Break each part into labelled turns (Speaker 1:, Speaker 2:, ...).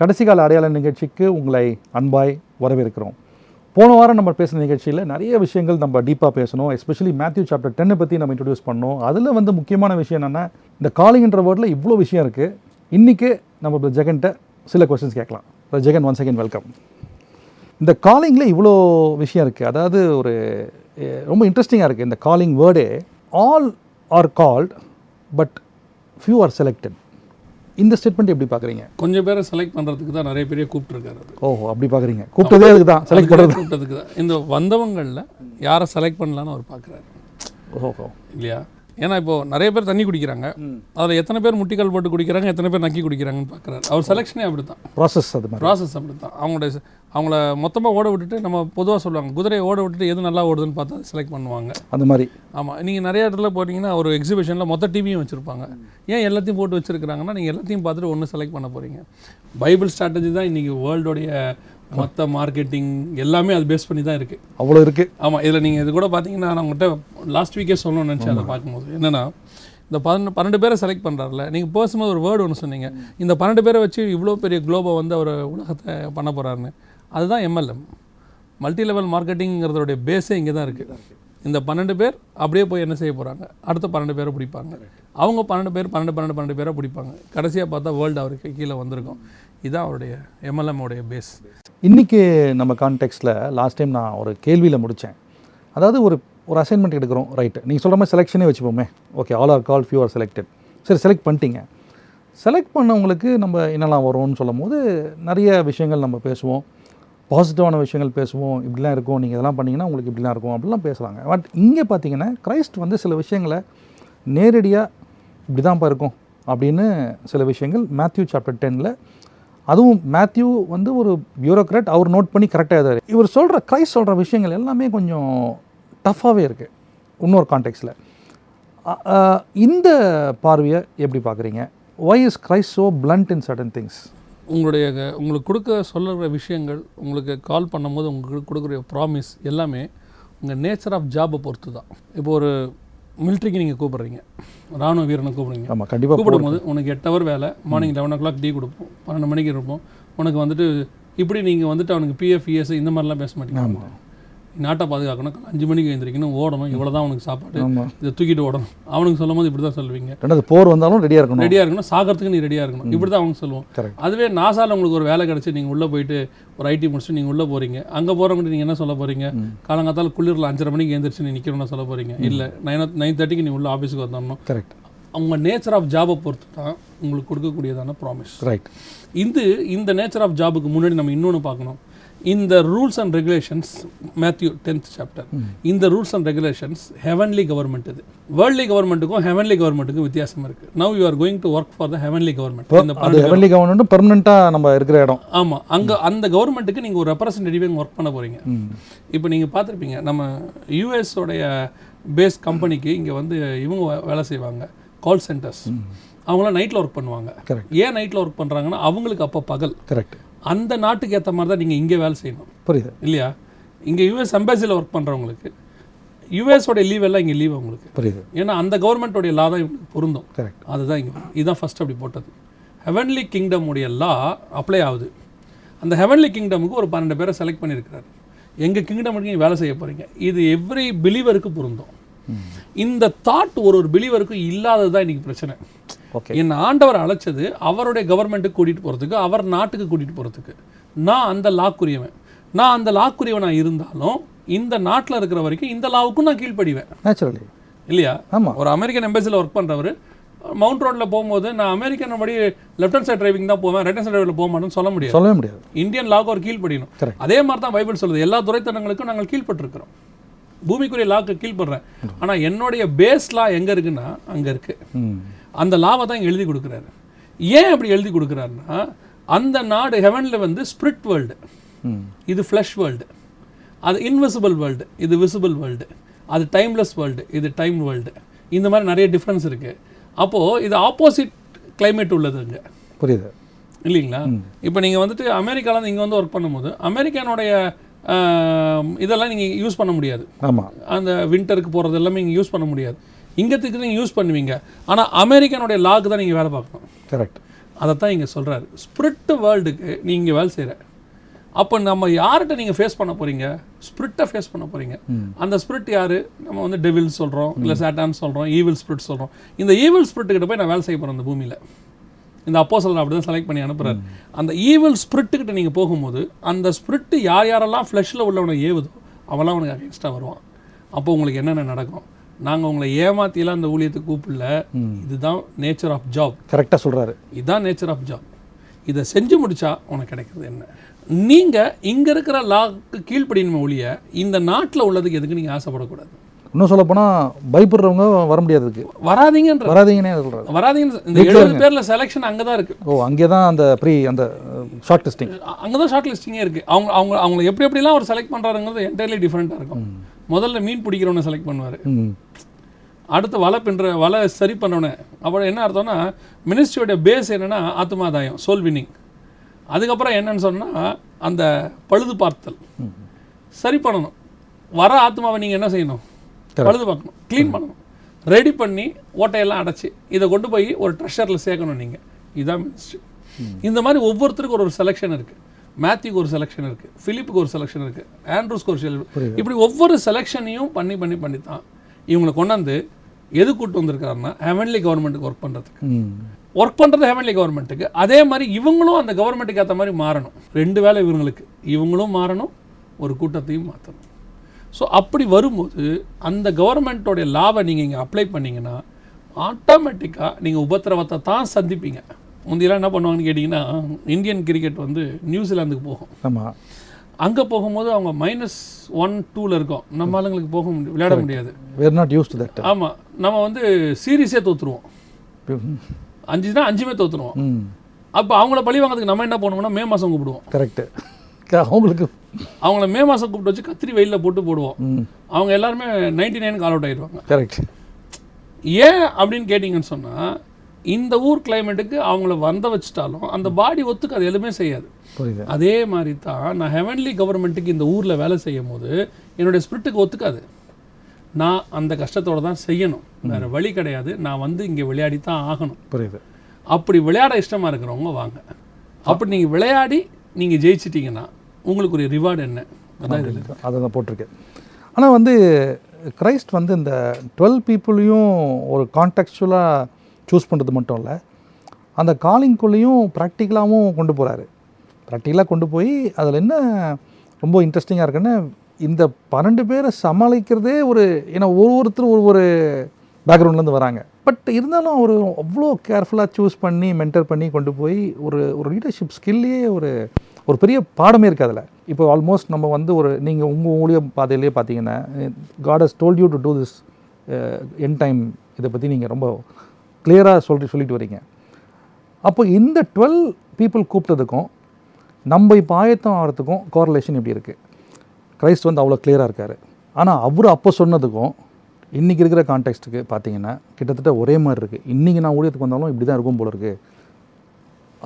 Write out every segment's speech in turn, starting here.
Speaker 1: கடைசி கால அடையாள நிகழ்ச்சிக்கு உங்களை அன்பாய் வரவேற்கிறோம். போன வாரம் நம்ம பேசின நிகழ்ச்சியில் நிறைய விஷயங்கள் நம்ம டீப்பாக பேசணும் எஸ்பெஷலி மேத்யூ சாப்டர் டென்னை பற்றி நம்ம இன்ட்ரடியூஸ் பண்ணோம் அதில் வந்து முக்கியமான விஷயம் என்னென்னா இந்த காலிங்ன்ற வேர்டில் இவ்வளோ விஷயம் இருக்குது இன்றைக்கி நம்ம இப்போ ஜெகன்கிட்ட சில கொஸ்டின்ஸ் கேட்கலாம். ஜெகன் ஒன் செகண்ட் வெல்கம் இந்த காலிங்கில் இவ்வளோ விஷயம் இருக்குது அதாவது ஒரு ரொம்ப இன்ட்ரெஸ்டிங்காக இருக்குது இந்த calling வேர்டே all are called but few are selected இந்த ஸ்டேட்மெண்ட் எப்படி பார்க்குறீங்க?
Speaker 2: கொஞ்சம் பேரை செலக்ட் பண்ணுறதுக்கு தான் நிறைய பேரைய கூப்பிட்டுருக்காரு
Speaker 1: ஓஹோ அப்படி பார்க்குறீங்க. கூப்பிட்டதே அதுக்கு தான் செலக்ட் பண்ணுறது
Speaker 2: கூப்பிட்டதுக்கு தான். இந்த வந்தவங்களில் யாரை செலக்ட் பண்ணலான்னு அவர் பார்க்குறாரு.
Speaker 1: ஓஹோ.
Speaker 2: இல்லையா? ஏன்னா இப்போ நிறைய பேர் தண்ணி குடிக்கிறாங்க. அதில் எத்தனை பேர் முட்டிக்கால் போட்டு குடிக்கிறாங்க எத்தனை பேர் நக்கி குடிக்கிறாங்கன்னு பார்க்குறாரு. அவர் செலெக்ஷனே அப்படி தான்
Speaker 1: ப்ராசஸ் அது
Speaker 2: ப்ராசஸ் அப்படி தான் அவங்களுடைய செ- அவங்கள மொத்தமாக ஓட விட்டுட்டு நம்ம பொதுவாக சொல்லுவாங்க குதிரையை ஓட விட்டுட்டு எது நல்லா ஓடுதுன்னு பார்த்தா செலக்ட் பண்ணுவாங்க.
Speaker 1: அந்த மாதிரி.
Speaker 2: ஆமாம் நீங்கள் நிறைய இடத்துல போட்டிங்கன்னா ஒரு எக்ஸிபிஷனில் மொத்த டிவியும் வச்சுருப்பாங்க. ஏன் எல்லாத்தையும் போட்டு வச்சுருக்காங்கன்னா நீங்கள் எல்லாத்தையும் பார்த்துட்டு ஒன்று செலக்ட் பண்ண போகிறீங்க பைபிள் ஸ்ட்ராட்டஜி தான் இன்றைக்கி வேர்ல்டோடைய மொத்த மார்க்கெட்டிங் எல்லாமே அது பேஸ் பண்ணி தான் இருக்குது
Speaker 1: அவ்வளோ இருக்குது
Speaker 2: ஆமாம் இதில் நீங்கள் இது கூட பார்த்தீங்கன்னா நான் உங்கள்கிட்ட லாஸ்ட் வீக்கே சொல்லணும்னு நினச்சேன் அதை பார்க்கும்போது. என்னென்னா இந்த பன்னெண்டு பன்னெண்டு பேரை செலக்ட் பண்ணுறாருல நீங்கள் பேசும்போது ஒரு வேர்டு ஒன்று சொன்னீங்க. இந்த பன்னெண்டு பேரை வச்சு இவ்வளோ பெரிய குளோபை வந்து அவர் உலகத்தை பண்ண போகிறாருன்னு அதுதான் எம்எல்எம் மல்டி லெவல் மார்க்கெட்டிங்கிறதோடைய பேஸே இங்கே தான் இருக்குது இந்த பன்னெண்டு பேர் அப்படியே போய் என்ன செய்ய போகிறாங்க அடுத்த பன்னெண்டு பேரை பிடிப்பாங்க. அவங்க பன்னெண்டு பேர் பன்னெண்டு பன்னெண்டு பன்னெண்டு பேரை பிடிப்பாங்க. கடைசியாக பார்த்தா வேர்ல்டு அவருக்கு கீழே வந்திருக்கும். இதுதான் அவருடைய எம்எல்எம்முடைய பேஸ்
Speaker 1: இன்றைக்கி நம்ம கான்டெக்ஸ்ட்டில் லாஸ்ட் டைம் நான் ஒரு கேள்வியில் முடித்தேன் அதாவது ஒரு ஒரு அசைன்மெண்ட் எடுக்கிறோம் ரைட்டு நீங்கள் சொல்கிற மாதிரி செலெக்ஷனே வச்சுப்போமே. Okay all are call few are selected சரி செலக்ட் பண்ணிட்டீங்க. செலக்ட் பண்ணவங்களுக்கு நம்ம என்னெல்லாம் வரும்னு சொல்லும் போது நிறைய விஷயங்கள் நம்ம பேசுவோம். பாசிட்டிவான விஷயங்கள் பேசுவோம். இப்படிலாம் இருக்கும். நீங்கள் இதெல்லாம் பண்ணிங்கன்னா உங்களுக்கு இப்படிலாம் இருக்கும். அப்படிலாம் பேசுகிறாங்க பட் இங்கே பார்த்தீங்கன்னா கிரைஸ்ட் வந்து சில விஷயங்களை நேரடியாக இப்படி தான்ப்பா இருக்கும் அப்படின்னு சில விஷயங்கள் மேத்யூ சாப்டர் டெனில் அதுவும் மேத்யூ வந்து ஒரு பியூரோக்ராட் அவர் நோட் பண்ணி கரெக்டாக எழுதாரு இவர் சொல்கிற கிரைஸ்ட் சொல்கிற விஷயங்கள் எல்லாமே கொஞ்சம் டஃப்பாகவே இருக்குது இன்னொரு கான்டெக்ட்ஸில் இந்த பார்வையை எப்படி பார்க்குறீங்க? Why is Christ so blunt in certain things
Speaker 2: உங்களுடைய உங்களுக்கு கொடுக்க சொல்லுற விஷயங்கள் உங்களுக்கு கால் பண்ணும்போது உங்களுக்கு கொடுக்குற ப்ராமிஸ் எல்லாமே உங்கள் நேச்சர் ஆஃப் ஜாபை பொறுத்து தான் இப்போ ஒரு மிலிட்ரிக்கு நீங்கள் கூப்பிட்றீங்க. ராணுவ வீரனை கூப்பிடுறீங்க.
Speaker 1: ஆமாம் கண்டிப்பாக
Speaker 2: கூப்பிடும்போது உனக்கு எட்டு ஹவர் வேலை morning eleven o'clock tea கொடுப்போம் பன்னெண்டு மணிக்கு இருப்போம். உனக்கு வந்துட்டு இப்படி நீங்கள் வந்துட்டு அவனுக்கு பிஎஃப் இஎஸ் இந்த மாதிரிலாம் பேச மாட்டீங்க. நாட்டை பாதுகாக்கணும். அஞ்சு மணிக்கு எழுந்திரிக்கணும் ஓடணும். இவ்வளோ தான் உனக்கு சாப்பாடு இதை தூக்கிட்டு ஓடணும். அவனுக்கு சொல்லும் போது இப்படி தான் சொல்லுவீங்க
Speaker 1: ரெண்டாவது போர் வந்தாலும் ரெடியாக இருக்கணும்.
Speaker 2: ரெடியாக இருக்கணும். சாகிறதுக்கு நீ ரெடியாக இருக்கணும். இப்படி தான் அவங்க சொல்லுவோம். அதுவே நாசால உங்களுக்கு ஒரு வேலை கிடச்சி நீங்கள் உள்ளே போயிட்டு ஒரு ஐடி முடிச்சுட்டு நீங்கள் உள்ளே போகிறீங்க அங்கே போகிறவங்க நீங்கள் என்ன சொல்ல போகிறீங்க காலங்காத்தால குளிரில் அஞ்சரை மணிக்கு எழுந்திரிச்சு நீ நிற்கணும்னு சொல்ல போகிறீங்க இல்லை நைன் நைன் தேர்ட்டிக்கு நீ உள்ள ஆஃபீஸுக்கு வந்துடணும்
Speaker 1: கரெக்ட்
Speaker 2: அவங்க நேச்சர் ஆஃப் ஜாபை பொறுத்து தான் உங்களுக்கு கொடுக்கக்கூடியதான ப்ராமிஸ்
Speaker 1: ரைட்
Speaker 2: இது இந்த நேச்சர் ஆஃப் ஜாபுக்கு முன்னாடி நம்ம இன்னொன்று பார்க்கணும். இந்த rules and regulations Matthew tenth chapter இந்த rules and regulations heavenly government இது வேர்ல்ட்லி கவர்மெண்ட்டுக்கும் ஹெவன்லி கவர்மெண்ட்டுக்கும் வித்தியாசம் இருக்குது now you are going to work for the heavenly government இந்த
Speaker 1: ஹெவன்லி கவர்மெண்ட்டும் பெர்மனெண்ட்டாக நம்ம இருக்கிற இடம்.
Speaker 2: ஆமாம் அங்கே அந்த கவர்மெண்ட்டுக்கு நீங்கள் ஒரு ரெப்ரசன்டேட்டிவாக ஒர்க் பண்ண போகிறீங்க இப்போ நீங்கள் பார்த்துருப்பீங்க நம்ம உடைய பேஸ் கம்பெனிக்கு இங்கே வந்து இவங்க வேலை செய்வாங்க. கால் சென்டர்ஸ் அவங்களாம் நைட்டில் ஒர்க் பண்ணுவாங்க.
Speaker 1: Correct.
Speaker 2: ஏன் நைட்டில் ஒர்க் பண்ணுறாங்கன்னா அவங்களுக்கு அப்போ பகல்.
Speaker 1: கரெக்ட்
Speaker 2: அந்த நாட்டுக்கு ஏற்ற மாதிரி தான் நீங்கள் இங்கே வேலை செய்யணும்.
Speaker 1: புரியுது.
Speaker 2: இல்லையா? இங்கே யூஎஸ் அம்பாசியில் ஒர்க் பண்ணுறவங்களுக்கு யூஎஸோட லீவ் எல்லாம் இங்கே லீவ் அவங்களுக்கு.
Speaker 1: புரியுது.
Speaker 2: ஏன்னா அந்த கவர்மெண்ட்டோடைய லா தான் இவங்களுக்கு பொருந்தும்.
Speaker 1: கரெக்ட்
Speaker 2: அதுதான் இங்கே இதுதான் ஃபர்ஸ்ட் அப்படி போட்டது. ஹெவன்லி கிங்டம் உடைய லா அப்ளை ஆகுது. அந்த ஹெவன்லி கிங்டமுக்கு ஒரு பன்னெண்டு பேரை செலக்ட் பண்ணியிருக்கிறாரு. எங்கள் கிங்டமுக்கு நீங்கள் வேலை செய்ய போகிறீங்க இது எவ்ரி பிலீவருக்கு பொருந்தும். இந்த தாட் ஒரு ஒரு பிலீவருக்கும் இல்லாதது தான் இன்றைக்கி பிரச்சனை.
Speaker 1: ஓகே
Speaker 2: என் ஆண்டவர் அழைச்சது அவருடைய கவர்மெண்ட்டுக்கு கூட்டிகிட்டு போகிறதுக்கு அவர் நாட்டுக்கு கூட்டிகிட்டு போகிறதுக்கு நான் அந்த லாக்குரியவன். நான் அந்த லாக்குரியவனாக இருந்தாலும் இந்த நாட்டில் இருக்கிற வரைக்கும் இந்த லாவுக்கும் நான் கீழ்ப்படிவேன்.
Speaker 1: நேச்சுரலி
Speaker 2: இல்லையா?
Speaker 1: ஆமாம்
Speaker 2: ஒரு அமெரிக்கன் எம்பசியில் ஒர்க் பண்ணுறவர் மவுண்ட் ரோட்டில் போகும்போது நான் அமெரிக்கன் படி லெஃப்ட் ஹேண்ட் சைட் டிரைவிங் தான் போவேன் ரைட் ஹேண்ட் சைட் டிரைவில் போக மாட்டேன்னு சொல்ல முடியாது.
Speaker 1: சொல்லவே முடியாது.
Speaker 2: இந்தியன் லாக்கு ஒரு கீழ்ப்படியணும். அதே மாதிரி தான் பைபிள் சொல்லுது. எல்லா துறைத்தனங்களுக்கும் நாங்கள் கீழ்ப்பட்டிருக்கிறோம். பூமிக்குரிய லாக்கு கீழ்ப்படுறேன். ஆனால் என்னுடைய பேஸ் லா எங்கே இருக்குன்னா அங்கே இருக்கு.
Speaker 1: ம்.
Speaker 2: அந்த லாவை தான் இங்க எழுதி கொடுக்குறாரு. ஏன் அப்படி எழுதி கொடுக்குறாருன்னா அந்த நாடு ஹெவனில் வந்து ஸ்பிரிட் வேர்ல்டு இது ஃப்ளஷ் வேர்ல்டு அது இன்விசிபிள் வேர்ல்டு இது விசிபிள் வேர்ல்டு அது டைம்லெஸ் வேர்ல்டு இது டைம் வேர்ல்டு இந்த மாதிரி நிறைய டிஃப்ரென்ஸ் இருக்குது அப்போது இது ஆப்போசிட் climate உள்ளது இங்கே
Speaker 1: புரியுது.
Speaker 2: இல்லைங்களா? இப்போ நீங்கள் வந்துட்டு அமெரிக்காவில் இங்கே வந்து ஒர்க் பண்ணும்போது அமெரிக்கானுடைய இதெல்லாம் நீங்கள் யூஸ் பண்ண முடியாது.
Speaker 1: ஆமாம்
Speaker 2: அந்த வின்டருக்கு போகிறது எல்லாமே நீங்கள் யூஸ் பண்ண முடியாது. இங்கத்துக்கு நீங்கள் யூஸ் பண்ணுவீங்க. ஆனால் அமெரிக்கனுடைய லாக்கு தான் நீங்கள் வேலை பார்க்கணும்.
Speaker 1: கரெக்ட்
Speaker 2: அதைத்தான் இங்கே சொல்கிறாரு ஸ்பிரிட் வேர்ல்டுக்கு நீங்கள் வேலை செய்கிற அப்போ நம்ம யார்கிட்ட நீங்கள் ஃபேஸ் பண்ண போகிறீங்க ஸ்பிரிட்டை ஃபேஸ் பண்ண போகிறீங்க அந்த ஸ்பிரிட் யார்? நம்ம வந்து டெவில் சொல்கிறோம் இல்லை சாட்டான் சொல்கிறோம் ஈவில் ஸ்பிரிட் சொல்கிறோம் இந்த ஈவில் ஸ்பிரிட்டுக்கிட்ட போய் நான் வேலை செய்ய போகிறேன் இந்த பூமியில். இந்த அப்போசலர் அப்படி தான் செலக்ட் பண்ணி அனுப்புறாரு. அந்த ஈவில் ஸ்பிரிட்டுக்கிட்ட நீங்கள் போகும்போது அந்த ஸ்பிரிட்டு யார் யாரெல்லாம் ஃப்ளஷில் உள்ளவனை ஏவுதோ அவெல்லாம் அவனுக்கு அகேன்ஸ்டாக வருவான். அப்போ உங்களுக்கு என்னென்ன நடக்கும்? நாங்கள் உங்களை ஏமாத்தியெல்லாம் அந்த ஊழியத்துக்கு கூப்பிடல. இதுதான் நேச்சர் ஆஃப் ஜாப்
Speaker 1: கரெக்டாக சொல்கிறாரு
Speaker 2: இதுதான் நேச்சர் ஆஃப் ஜாப் இதை செஞ்சு முடிச்சா உனக்கு கிடைக்கிறது என்ன? நீங்கள் இங்கே இருக்கிற லாக்கு கீழ்ப்படியுமே ஒழிய இந்த நாட்டில் உள்ளதுக்கு எதுக்கு நீங்கள் ஆசைப்படக்கூடாது?
Speaker 1: இன்னும் சொல்ல போனால் பயப்படுறவங்க வர முடியாதுக்கு
Speaker 2: வராதீங்கன்ற
Speaker 1: வராதீங்கன்னே சொல்கிறாரு
Speaker 2: வராதீங்க இந்த எழுபது பேர்ல செலெக்ஷன் அங்கே தான் இருக்கு.
Speaker 1: ஓ அங்கே தான் அந்த ப்ரீ அந்த ஷார்ட் லிஸ்டிங்
Speaker 2: அங்கே தான் ஷார்ட் லிஸ்டிங்கே இருக்குது அவங்க அவங்க அவங்கள எப்படி எப்படிலாம் அவர் செலக்ட் பண்ணுறாருங்கிறது என்டையர்லி டிஃப்ரெண்ட்டாக இருக்கும். முதல்ல மீன் பிடிக்கிறவனை செலக்ட் பண்ணுவார். அடுத்து வலை பின்ற வலை சரி பண்ணவனே அப்புறம் என்ன அர்த்தம்னா மினிஸ்ட்ரியோட பேஸ் என்னன்னா ஆத்மாதாயம் சோல் வின்னிங் அதுக்கப்புறம் என்னன்னு சொன்னால் அந்த பழுது பார்த்தல். சரி பண்ணணும். வர ஆத்மாவை நீங்கள் என்ன செய்யணும்? பழுது பார்க்கணும். க்ளீன் பண்ணணும். ரெடி பண்ணி ஓட்டையெல்லாம் அடைச்சி இதை கொண்டு போய் ஒரு ட்ரெஷரில் சேர்க்கணும் நீங்கள் இதுதான் மினிஸ்ட்ரி இந்த மாதிரி ஒவ்வொருத்தருக்கும் ஒரு ஒரு செலெக்ஷன் இருக்குது மேத்யூக்கு ஒரு செலெக்ஷன் இருக்குது ஃபிலிப்புக்கு ஒரு செலெக்ஷன் இருக்குது ஆண்ட்ரூஸ்க்கு ஒரு செல் இப்படி ஒவ்வொரு செலெக்ஷனையும் பண்ணி பண்ணி பண்ணி தான் இவங்களை கொண்டாந்து எது கூட்டு வந்திருக்காருன்னா ஹெவன்லி கவர்மெண்ட்டுக்கு ஒர்க் பண்ணுறதுக்கு ஒர்க் பண்ணுறது ஹெவன்லி கவர்மெண்ட்டுக்கு அதே மாதிரி இவங்களும் அந்த கவர்மெண்ட்டுக்கு ஏற்ற மாதிரி மாறணும். ரெண்டு வேலை இவங்களுக்கு. இவங்களும் மாறணும் ஒரு கூட்டத்தையும் மாற்றணும் ஸோ அப்படி வரும்போது அந்த கவர்மெண்ட்டோடைய லாபை நீங்கள் இங்கே அப்ளை பண்ணீங்கன்னா ஆட்டோமேட்டிக்காக நீங்கள் உபத்திரவத்தை தான் சந்திப்பீங்க. முந்தியெல்லாம் என்ன பண்ணுவாங்கன்னு கேட்டிங்கன்னா இந்தியன் கிரிக்கெட் வந்து நியூசிலாந்துக்கு போகும்.
Speaker 1: ஆமாம்
Speaker 2: அங்கே போகும்போது அவங்க மைனஸ் ஒன் டூவில் இருக்கோம். நம்ம ஆளுங்களுக்கு போக முடியும் விளையாட முடியாது.
Speaker 1: We're not used to that
Speaker 2: ஆமாம் நம்ம வந்து சீரியஸே தோற்றுருவோம் அஞ்சுனா அஞ்சுமே தோற்றுருவோம் அப்போ அவங்கள பழி வாங்குறதுக்கு நம்ம என்ன பண்ணுவோம்னா மே மாதம் கூப்பிடுவோம்.
Speaker 1: கரெக்டு அவங்களுக்கு
Speaker 2: அவங்கள மே மாதம் கூப்பிட்டு வச்சு கத்திரி வெயிலில் போட்டு போடுவோம். அவங்க எல்லாருமே நைன்டி நைன் கால் அவுட் ஆயிடுவாங்க.
Speaker 1: கரெக்ட்
Speaker 2: ஏன் அப்படின்னு கேட்டிங்கன்னு சொன்னால் இந்த ஊர் கிளைமேட்டுக்கு அவங்கள வந்த வச்சுட்டாலும் அந்த பாடி ஒத்துக்கு அது எதுவுமே செய்யாது.
Speaker 1: புரியுது.
Speaker 2: அதே மாதிரி தான் நான் ஹெவன்லி கவர்மெண்ட்டுக்கு இந்த ஊரில் வேலை செய்யும் போது என்னுடைய ஸ்பிரிட்டுக்கு ஒத்துக்காது. நான் அந்த கஷ்டத்தோட தான் செய்யணும். வேறு வழி கிடையாது. நான் வந்து இங்கே விளையாடி தான் ஆகணும்.
Speaker 1: புரியுது.
Speaker 2: அப்படி விளையாட இஷ்டமாக இருக்கிறவங்க வாங்க. அப்படி நீங்கள் விளையாடி நீங்கள் ஜெயிச்சிட்டிங்கன்னா உங்களுக்கு ஒரு ரிவார்டு என்ன? அதான் இதில்.
Speaker 1: அதை தான் போட்டிருக்கேன். ஆனால் வந்து கிரைஸ்ட் வந்து இந்த டுவெல் பீப்புளையும் ஒரு கான்டெக்சுவலாக சூஸ் பண்ணுறது மட்டும் இல்லை. அந்த காலிங்குள்ளேயும் ப்ராக்டிக்கலாகவும் கொண்டு போகிறாரு ப்ராக்டிக்கலாக கொண்டு போய் அதில் என்ன ரொம்ப இன்ட்ரெஸ்டிங்காக இருக்குன்னா இந்த பன்னெண்டு பேரை சமாளிக்கிறதே ஒரு ஏன்னா ஒரு ஒருத்தர் ஒரு ஒரு பேக்ரவுண்ட்லேருந்து வராங்க. பட் இருந்தாலும் அவர் அவ்வளோ கேர்ஃபுல்லாக சூஸ் பண்ணி மென்டர் பண்ணி கொண்டு போய் ஒரு ஒரு லீடர்ஷிப் ஸ்கில்லையே ஒரு ஒரு பெரிய பாடமே இருக்குது அதில். இப்போ ஆல்மோஸ்ட் நம்ம வந்து ஒரு நீங்கள் உங்கள் ஊழிய பாதையிலே பார்த்தீங்கன்னா God has told you to do this and uh, time இதை பற்றி நீங்கள் ரொம்ப கிளியராக சொல்லி சொல்லிட்டு வரீங்க. அப்போ இந்த டுவெல் பீப்புள் கூப்பிட்டதுக்கும் நம்ம இப்போ ஆயத்தம் ஆகிறதுக்கும் கோரலேஷன் எப்படி இருக்குது கிரைஸ்ட் வந்து அவ்வளோ கிளியராக இருக்கார். ஆனால் அவர் அப்போ சொன்னதுக்கும் இன்றைக்கி இருக்கிற கான்டெக்ஸ்ட்டுக்கு பார்த்தீங்கன்னா கிட்டத்தட்ட ஒரே மாதிரி இருக்குது இன்றைக்கி நான் ஊழியத்துக்கு வந்தாலும் இப்படி தான் இருக்கும் போல இருக்குது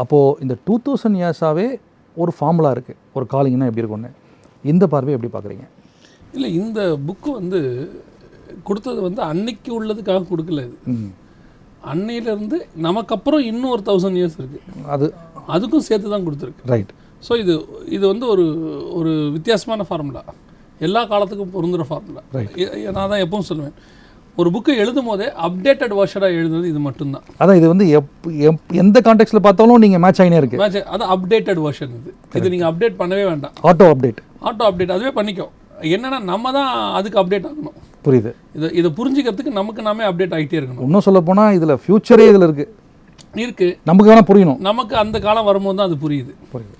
Speaker 1: அப்போது இந்த டூ தௌசண்ட் இயர்ஸாகவே ஒரு ஃபார்முலா இருக்குது ஒரு காலிங்னா எப்படி இருக்கும்னு. இந்த பார்வையை எப்படி பார்க்குறீங்க
Speaker 2: இல்லை இந்த புக்கு வந்து கொடுத்தது வந்து அன்னைக்கு உள்ளதுக்காக கொடுக்கல இது. அன்னையிலேருந்து நமக்கு அப்புறம் இன்னும் ஒரு தௌசண்ட் இயர்ஸ் இருக்குது
Speaker 1: அது
Speaker 2: அதுக்கும் சேர்த்து தான் கொடுத்துருக்கு.
Speaker 1: ரைட்
Speaker 2: ஸோ இது இது வந்து ஒரு ஒரு வித்தியாசமான ஃபார்முலா எல்லா காலத்துக்கும் பொருந்துகிற ஃபார்முலா நான் தான் எப்பவும் சொல்லுவேன். ஒரு புக்கை எழுதும் போதே அப்டேட்டட் வெர்ஷனாக எழுதுறது இது மட்டும்தான்.
Speaker 1: அதான் இது வந்து எப் எப் எந்த கான்டெக்ட்டில் பார்த்தாலும் நீங்கள் மேட்ச் ஆகினே இருக்குது
Speaker 2: மேட்ச் அது அப்டேட்டட் வெர்ஷன் இது. இது நீங்கள் அப்டேட் பண்ணவே வேண்டாம்.
Speaker 1: ஆட்டோ அப்டேட்
Speaker 2: ஆட்டோ அப்டேட் அதுவே பண்ணிக்கும். என்னன்னா நம்ம தான் அதுக்கு அப்டேட் ஆகணும்.
Speaker 1: புரியுது.
Speaker 2: இதை இதை புரிஞ்சுக்கிறதுக்கு நமக்கு நாமே அப்டேட் ஆகிட்டே இருக்கணும்.
Speaker 1: இன்னும் சொல்ல போனால் இதில் ஃப்யூச்சரே இதில் இருக்குது
Speaker 2: இருக்கு.
Speaker 1: நமக்கு வேணால் புரியணும்.
Speaker 2: நமக்கு அந்த காலம் வரும்போது தான் அது புரியுது.
Speaker 1: புரியுது.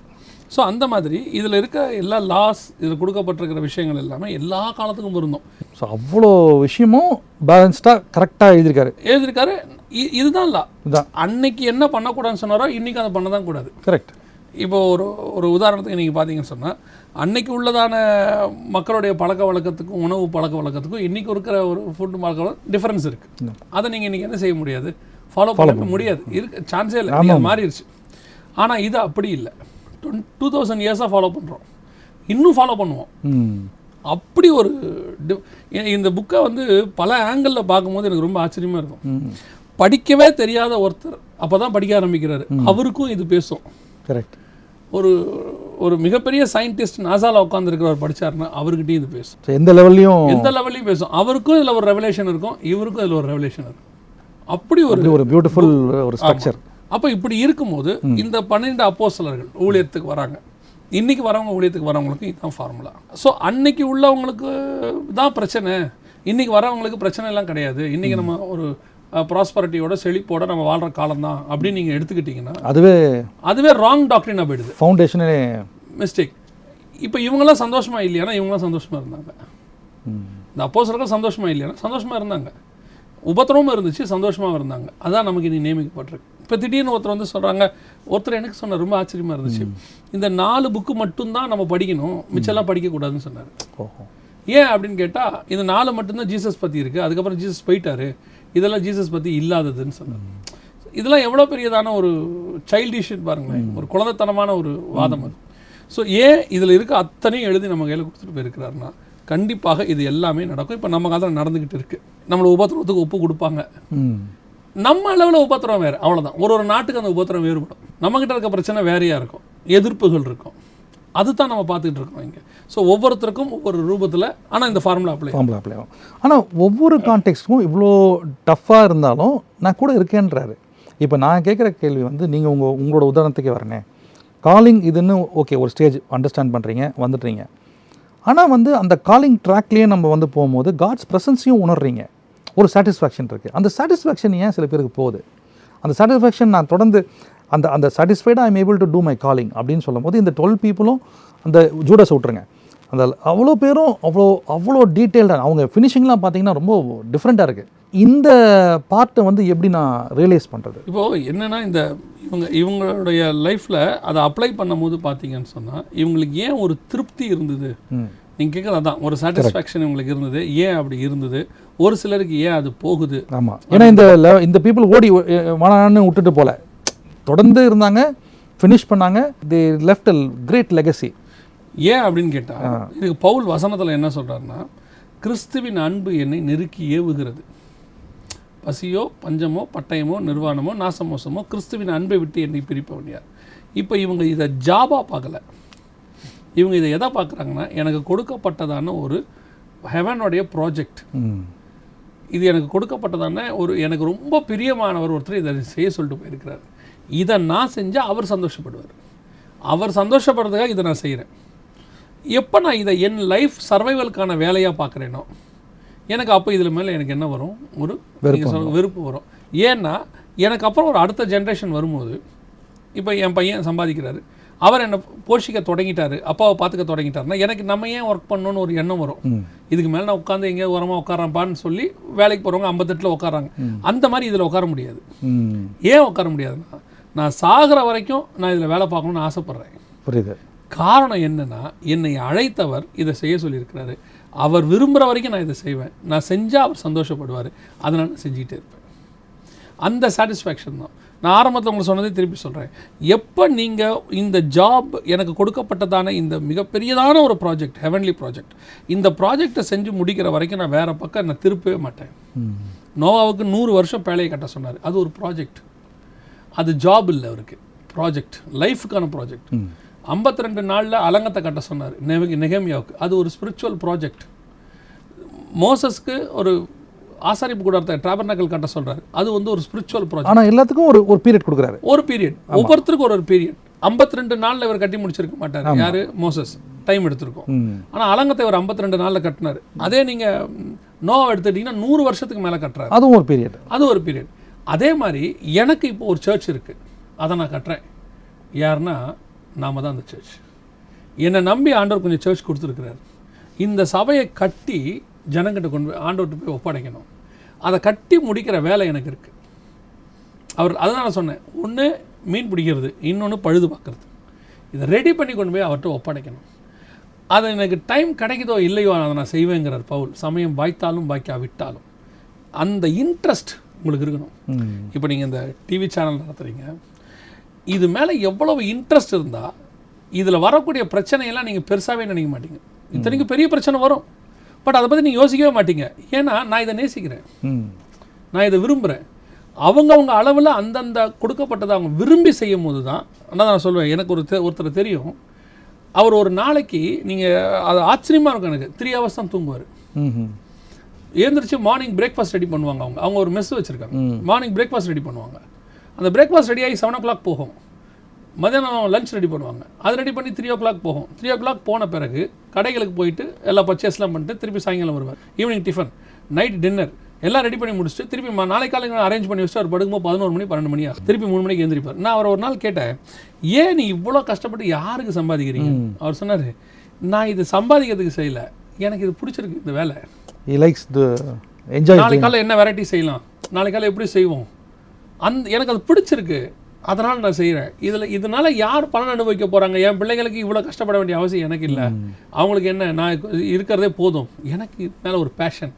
Speaker 2: ஸோ அந்த மாதிரி இதில் இருக்க எல்லா லாஸ் இதில் கொடுக்கப்பட்டிருக்கிற விஷயங்கள் எல்லாமே எல்லா காலத்துக்கும் பொருந்தும்.
Speaker 1: ஸோ அவ்வளோ விஷயமும் பேலன்ஸ்டாக கரெக்டாக எழுதியிருக்காரு.
Speaker 2: எழுதியிருக்காரு. இதுதான் லா
Speaker 1: இதுதான்.
Speaker 2: அன்னைக்கு என்ன பண்ணக்கூடாதுன்னு சொன்னாரோ இன்னைக்கு அதை பண்ண தான் கூடாது.
Speaker 1: கரெக்ட்
Speaker 2: இப்போ ஒரு ஒரு உதாரணத்துக்கு நீங்கள் பார்த்தீங்கன்னு சொன்னால் அன்னைக்கு உள்ளதான மக்களுடைய பழக்க வழக்கத்துக்கும் உணவு பழக்க வழக்கத்துக்கும் இன்னைக்கு இருக்கிற ஒரு ஃபுட் பழக்க டிஃப்ரென்ஸ் இருக்குது அதை நீங்கள் இன்னைக்கு என்ன செய்ய முடியாது? ஃபாலோ பண்ண முடியாது. இருக்கு சான்ஸே இல்லை. நீங்க மாறிடுச்சு ஆனால் இது அப்படி இல்லை. டூ தௌசண்ட் இயர்ஸாக ஃபாலோ பண்ணுறோம் இன்னும் ஃபாலோ பண்ணுவோம். அப்படி ஒரு இந்த புக்கை வந்து பல ஆங்கிளில் பார்க்கும்போது எனக்கு ரொம்ப ஆச்சரியமாக இருக்கும். படிக்கவே தெரியாத ஒருத்தர் அப்போ தான் படிக்க ஆரம்பிக்கிறாரு. அவருக்கும் இது பேசும்.
Speaker 1: கரெக்ட்
Speaker 2: ஒரு ஒரு மிகப்பெரிய சயின்டிஸ்ட் நாசால உட்காந்துருக்கிறவர் படிச்சாருன்னா அவர்கிட்டயும் இது பேசும்.
Speaker 1: எந்த லெவல்லையும்
Speaker 2: எந்த லெவல்லையும் பேசும். அவருக்கும் இதில் ஒரு ரெவலேஷன் இருக்கும் இவருக்கும் இதில் ஒரு ரெவலேஷன் இருக்கும். அப்படி ஒரு
Speaker 1: ஒரு பியூட்டிஃபுல் ஒரு ஸ்ட்ரக்சர்
Speaker 2: அப்போ இப்படி இருக்கும்போது இந்த பன்னிரெண்டு அப்போஸ்தலர்கள் ஊழியத்துக்கு வராங்க. இன்னைக்கு வரவங்க ஊழியத்துக்கு வரவங்களுக்கு இதுதான் ஃபார்முலா ஸோ அன்னைக்கு உள்ளவங்களுக்கு தான் பிரச்சனை. இன்னைக்கு வரவங்களுக்கு பிரச்சனை எல்லாம் கிடையாது. இன்னைக்கு நம்ம ஒரு ப்ராஸ்பரிட்டியோட செழிப்போட நம்ம வாழ்ற காலம் தான் அப்படின்னு நீங்கள் எடுத்துக்கிட்டிங்கன்னா
Speaker 1: அதுவே
Speaker 2: அதுவே ராங் டாக்டரினாக போயிடுது.
Speaker 1: ஃபவுண்டேஷனே
Speaker 2: மிஸ்டேக் இப்போ இவங்கெல்லாம் சந்தோஷமா இல்லையானா இவங்களாம் சந்தோஷமா இருந்தாங்க. இந்த அப்போஸ்தலர்கள் சந்தோஷமா இல்லையானா சந்தோஷமா இருந்தாங்க. உபத்திரமும் இருந்துச்சு சந்தோஷமாவும் இருந்தாங்க. அதான் நமக்கு இனி நியமிக்கப்பட்டிருக்கு. இப்போ திடீர்னு ஒருத்தர் வந்து சொல்றாங்க ஒருத்தர் எனக்கு சொன்னார் ரொம்ப ஆச்சரியமா இருந்துச்சு. இந்த நாலு புக்கு மட்டும்தான் நம்ம படிக்கணும். மிச்சம்லாம் படிக்கக்கூடாதுன்னு சொன்னார்.
Speaker 1: ஓஹோ.
Speaker 2: ஏன் அப்படின்னு கேட்டா இந்த நாலு மட்டும்தான் ஜீசஸ் பத்தி இருக்கு. அதுக்கப்புறம் ஜீசஸ் போயிட்டாரு. இதெல்லாம் ஜீசஸ் பத்தி இல்லாததுன்னு சொன்னார் இதெல்லாம் எவ்வளோ பெரியதான ஒரு சைல்டிஷ் பாருங்களேன். ஒரு குழந்தைத்தனமான ஒரு வாதம் அது. ஸோ ஏன் இதில் இருக்க அத்தனையும் எழுதி நம்ம கையில் கொடுத்துட்டு போயிருக்கிறாருன்னா கண்டிப்பாக இது எல்லாமே நடக்கும். இப்போ நம்ம காலத்தில் நடந்துக்கிட்டு இருக்கு. நம்மளை உபத்திரவத்துக்கு ஒப்பு கொடுப்பாங்க. நம்ம அளவில் உபத்திரம் வேறு. அவ்வளவுதான். ஒரு ஒரு நாட்டுக்கு அந்த உபத்திரம் வேறுபடும். நம்மக்கிட்ட இருக்க பிரச்சனை வேறையாக இருக்கும். எதிர்ப்புகள் இருக்கும். அதுதான் நம்ம பார்த்துக்கிட்டு இருக்கோம் இங்கே. ஸோ ஒவ்வொருத்தருக்கும் ஒவ்வொரு ரூபத்தில் ஆனால் இந்த ஃபார்முலா அப்ளை
Speaker 1: ஃபார்முலா அப்ளை ஆகும். ஆனால் ஒவ்வொரு கான்டெக்ட்க்கும் இவ்வளோ டஃப்பாக இருந்தாலும் நான் கூட இருக்கேன்றாரு. இப்போ நான் கேட்குற கேள்வி வந்து நீங்கள் உங்கள் உங்களோட உதாரணத்துக்கே வரேனே. காலிங் இதுன்னு ஓகே ஒரு ஸ்டேஜ் அண்டர்ஸ்டாண்ட் பண்ணுறீங்க வந்துடுறீங்க ஆனால் வந்து அந்த காலிங் ட்ராக்லேயே நம்ம வந்து போகும்போது காட்ஸ் ப்ரெசன்ஸையும் உணர்றீங்க. ஒரு சாட்டிஸ்ஃபேக்ஷன் இருக்குது அந்த சாட்டிஸ்ஃபேக்ஷன் ஏன் சில பேருக்கு போகுது? அந்த சாட்டிஸ்ஃபேக்ஷன் நான் தொடர்ந்து அந்த அந்த சாட்டிஸ்ஃபைடாக I'm able to do my calling அப்படின்னு சொல்லும்போது இந்த டுவெல் பீப்புளும் அந்த ஜூடஸ் விட்ருங்க அந்த அவ்வளோ பேரும் அவ்வளோ அவ்வளோ டீட்டெயில்டாக அவங்க ஃபினிஷிங்லாம் பார்த்தீங்கன்னா ரொம்ப டிஃப்ரெண்ட்டாக இருக்குது இந்த பார்ட்டை வந்து எப்படி நான் ரியலைஸ் பண்ணுறது
Speaker 2: இப்போ என்னன்னா இந்த இவங்க இவங்களுடைய லைஃப்ல அதை அப்ளை பண்ணும்போது பார்த்தீங்கன்னு சொன்னா இவங்களுக்கு ஏன் ஒரு திருப்தி இருந்தது?
Speaker 1: ம்
Speaker 2: நீங்க கேட்குறது அதான். ஒரு சாட்டிஸ்ஃபேக்ஷன் இவங்களுக்கு இருந்தது. ஏன் அப்படி இருந்தது? ஒரு சிலருக்கு ஏன் அது போகுது?
Speaker 1: ஆமாம் ஏன்னா இந்த இந்த பீப்புள் ஓடி வனான்னு விட்டுட்டு போல. தொடர்ந்து இருந்தாங்க ஃபினிஷ் பண்ணாங்க they left a great legacy
Speaker 2: ஏன் அப்படின்னு கேட்டா இதுக்கு பவுல் வசனத்துல என்ன சொல்றாருன்னா கிறிஸ்துவின் அன்பு என்னை நெருக்கி ஏவுகிறது. பசியோ பஞ்சமோ பட்டயமோ நிர்வாணமோ நாசமோசமோ கிறிஸ்துவின் அன்பை விட்டு என்னை பிரிப்பவன் யார்? இப்போ இவங்க இதை ஜாபா பார்க்கல. இவங்க இதை எதை பார்க்குறாங்கன்னா எனக்கு கொடுக்கப்பட்டதான ஒரு ஹெவனுடைய ப்ராஜெக்ட் இது எனக்கு கொடுக்கப்பட்டதான ஒரு எனக்கு ரொம்ப பிரியமானவர் ஒருத்தர் இதை செய்ய சொல்லிட்டு போயிருக்கிறார். இதை நான் செஞ்சால் அவர் சந்தோஷப்படுவார். அவர் சந்தோஷப்படுறதுக்காக இதை நான் செய்கிறேன் எப்போ நான் இதை என் லைஃப் சர்வைவலுக்கான வேலையாக பார்க்குறேனோ எனக்கு அப்போ இதில் மேலே எனக்கு என்ன வரும்? ஒரு வெறுப்பு வரும். ஏன்னா எனக்கு அப்புறம் ஒரு அடுத்த ஜென்ரேஷன் வரும்போது இப்போ என் பையன் சம்பாதிக்கிறாரு. அவர் என்னை போஷிக்க தொடங்கிட்டாரு அப்பாவை பார்த்துக்க தொடங்கிட்டாருன்னா எனக்கு நம்ம ஏன் ஒர்க் பண்ணணும்னு ஒரு எண்ணம் வரும். இதுக்கு மேலே நான் உட்காந்து எங்கேயோ உரமாக உட்காரான்ப்பான்னு சொல்லி வேலைக்கு போகிறவங்க ஐம்பத்தெட்டில் உட்காராங்க அந்த மாதிரி இதில் உட்கார முடியாது. ஏன் உட்கார முடியாதுன்னா நான் சாகிற வரைக்கும் நான் இதில் வேலை பார்க்கணும்னு ஆசைப்பட்றேன்.
Speaker 1: புரியுது.
Speaker 2: காரணம் என்னன்னா என்னை அழைத்தவர் இதை செய்ய சொல்லியிருக்கிறாரு. அவர் விரும்புகிற வரைக்கும் நான் இதை செய்வேன். நான் செஞ்சால் அவர் சந்தோஷப்படுவார். அதனால் நான் செஞ்சுக்கிட்டே இருப்பேன். அந்த சாட்டிஸ்ஃபேக்ஷன் தான். நான் ஆரம்பத்தில் உங்களுக்கு சொன்னதே திருப்பி சொல்கிறேன் எப்போ நீங்கள் இந்த ஜாப் எனக்கு கொடுக்கப்பட்டதான இந்த மிகப்பெரியதான ஒரு ப்ராஜெக்ட் ஹெவன்லி ப்ராஜெக்ட் இந்த ப்ராஜெக்டை செஞ்சு முடிக்கிற வரைக்கும் நான் வேறு பக்கம் நான் திருப்பவே மாட்டேன். நோவாவுக்கு நூறு வருஷம் பேழையை கட்ட சொன்னார். அது ஒரு ப்ராஜெக்ட் அது ஜாப் இல்லை அவருக்கு. ப்ராஜெக்ட் லைஃபுக்கான ப்ராஜெக்ட் ஐம்பத்தி ரெண்டு நாளில் அலங்கத்தை கட்ட சொன்னார். நெக நெகமியாவுக்கு. அது ஒரு ஸ்பிரிச்சுவல் ப்ராஜெக்ட் மோசஸ்க்கு ஒரு ஆசாரிப்பு கூடாரத்தை டிராபர்னக்கல் கட்ட சொல்றாரு. அது வந்து ஒரு ஸ்பிரிச்சுவல் ப்ராஜெக்ட்
Speaker 1: ஆனால் எல்லாத்துக்கும் ஒரு ஒரு பீரியட் கொடுக்குறாரு.
Speaker 2: ஒரு பீரியட் ஒவ்வொருத்தருக்கும் ஒரு ஒரு பீரியட் ஐம்பத்தி ரெண்டு நாளில் இவர் கட்டி முடிச்சிருக்க மாட்டார். யாரு? மோசஸ் டைம் எடுத்திருக்கோம். ஆனால் அலங்கத்தை இவர் ஐம்பத்தி ரெண்டு நாளில் கட்டினார். அதே நீங்கள் நோவை எடுத்துக்கிட்டிங்கன்னா நூறு வருஷத்துக்கு மேலே கட்டுறாரு.
Speaker 1: அதுவும் ஒரு பீரியட்
Speaker 2: அது ஒரு பீரியட் அதே மாதிரி எனக்கு இப்போ ஒரு சர்ச் இருக்குது அதை நான் கட்டுறேன். யாருன்னா நாம தான் அந்த சர்ச் என்னை நம்பி ஆண்டவர் கொஞ்சம் சர்ச் கொடுத்துருக்கிறார். இந்த சபையை கட்டி ஜனங்கிட்ட கொண்டு போய் ஆண்டவர்கிட்ட போய் ஒப்படைக்கணும். அதை கட்டி முடிக்கிற வேலை எனக்கு இருக்குது அவர் அதுதான் நான் சொன்னேன் ஒன்று மீன் பிடிக்கிறது இன்னொன்று பழுது பார்க்கறது. இதை ரெடி பண்ணி கொண்டு போய் அவர்கிட்ட ஒப்படைக்கணும். அது எனக்கு டைம் கிடைக்குதோ இல்லையோ அதை நான் செய்வேங்கிறார் பவுல். சமயம் வாய்த்தாலும் பாய்க்கா விட்டாலும் அந்த இன்ட்ரெஸ்ட் உங்களுக்கு இருக்கணும். இப்போ நீங்கள் இந்த டிவி சேனல் நடத்துகிறீங்க இது மேலே எவ்வளவு இன்ட்ரெஸ்ட் இருந்தால் இதில் வரக்கூடிய பிரச்சனையெல்லாம் நீங்கள் பெருசாகவே நினைக்க மாட்டீங்க. இத்தனைக்கும் பெரிய பிரச்சனை வரும். பட் அதை பற்றி நீங்கள் யோசிக்கவே மாட்டீங்க. ஏன்னா நான் இதை நேசிக்கிறேன். நான் இதை விரும்புகிறேன் அவங்கவங்க அளவில் அந்தந்த கொடுக்கப்பட்டதை அவங்க விரும்பி செய்யும் போது தான் அதான் நான் சொல்லுவேன் எனக்கு ஒரு ஒருத்தர் தெரியும். அவர் ஒரு நாளைக்கு நீங்கள் அது ஆச்சரியமாக இருக்கும் எனக்கு. த்ரீ ஹவர்ஸ் தான் தூங்குவார். எழுந்திரிச்சு மார்னிங் பிரேக்ஃபாஸ்ட் ரெடி பண்ணுவாங்க அவங்க. அவங்க ஒரு மெஸ் வச்சுருக்காங்க. மார்னிங் பிரேக்ஃபாஸ்ட் ரெடி பண்ணுவாங்க. அந்த பிரேக்ஃபாஸ்ட் ரெடி ஆகி செவன் ஓ கிளாக் போகும். மதியானம் லஞ்ச் ரெடி பண்ணுவாங்க. அது ரெடி பண்ணி த்ரீ ஓ கிளாக் போகும். த்ரீ ஓ கிளாக் போன பிறகு கடைகளுக்கு போயிட்டு எல்லா பர்ச்சேஸ்லாம் பண்ணிட்டு திருப்பி சாயங்காலம் வருவார். ஈவினிங் டிஃபன் நைட் டின்னர் எல்லாம் ரெடி பண்ணி முடிச்சுட்டு திருப்பி நாளை காலையில் அரேஞ்ச் பண்ணி வச்சுட்டு அவர் படுக்கும்போது பதினோரு மணி பன்னெண்டு மணி ஆகும். திருப்பி மூணு மணிக்கு எழுந்திரிப்பார் நான் அவர் ஒரு நாள் கேட்டேன் ஏன் நீ இவ்வளோ கஷ்டப்பட்டு யாருக்கு சம்பாதிக்கிறீங்க? அவர் சொன்னார் நான் இது சம்பாதிக்கிறதுக்கு செய்யல. எனக்கு இது பிடிச்சிருக்கு இந்த வேலை.
Speaker 1: He லைக்ஸ் த என்ஜாய்
Speaker 2: நாளை காலையில் என்ன வெரைட்டி செய்யலாம்? நாளை காலையில் எப்படி செய்வோம்? அந்த எனக்கு அது பிடிச்சிருக்கு. அதனால் நான் செய்கிறேன். இதில் இதனால யார் பலன் அனுபவிக்க போகிறாங்க என் பிள்ளைங்களுக்கு இவ்வளோ கஷ்டப்பட வேண்டிய அவசியம் எனக்கு இல்லை. அவங்களுக்கு என்ன நான் இருக்கிறதே போதும். எனக்கு மேலே ஒரு பேஷன்